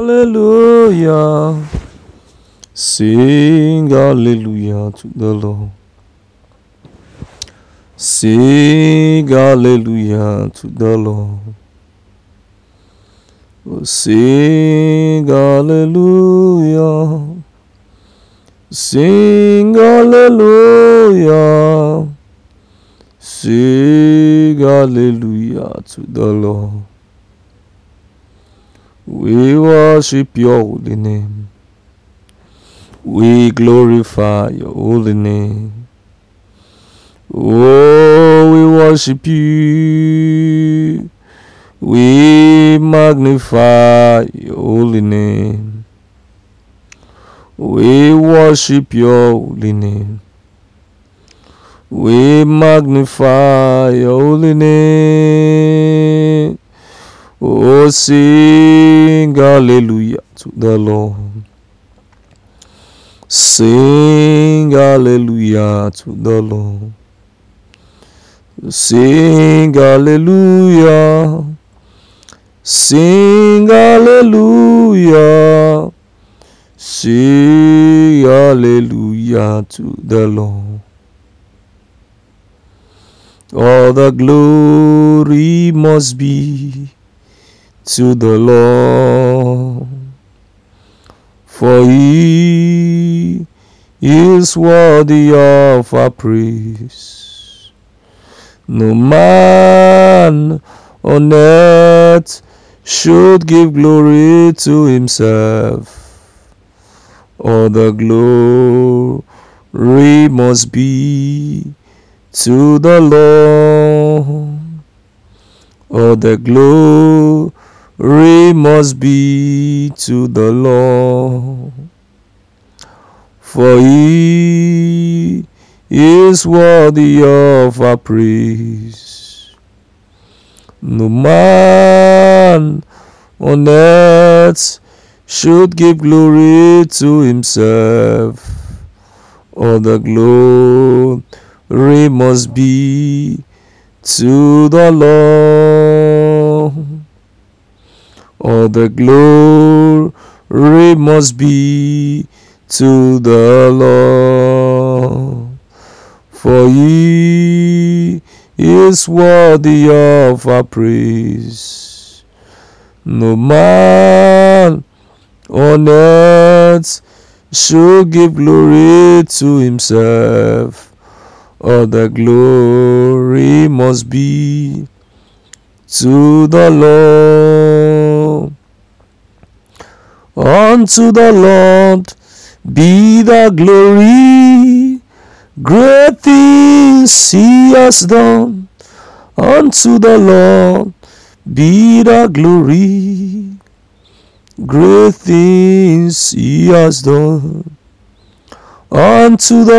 hallelujah. Sing hallelujah to the Lord. Sing hallelujah to the Lord. Oh, sing hallelujah. Sing hallelujah. Sing hallelujah to the Lord. We worship your holy name. We glorify your holy name. Oh, we worship you. We magnify your holy name. We worship your holy name. We magnify your holy name. Oh, sing hallelujah to the Lord. Sing hallelujah to the Lord. Sing hallelujah. Sing hallelujah. Sing hallelujah to the Lord. All the glory must be to the Lord, for he is worthy of our praise. No man on earth should give glory to himself. or the glory must be to the Lord. or the glory must be to the Lord. For he is worthy of our praise. No man on earth should give glory to himself. All the glory must be to the Lord. All the glory must be to the Lord. For he is worthy of our praise. No man on earth should give glory to himself. All the glory must be to the Lord. Unto the Lord be the glory, great things he has done. Unto the Lord be the glory, great things he has done. Unto the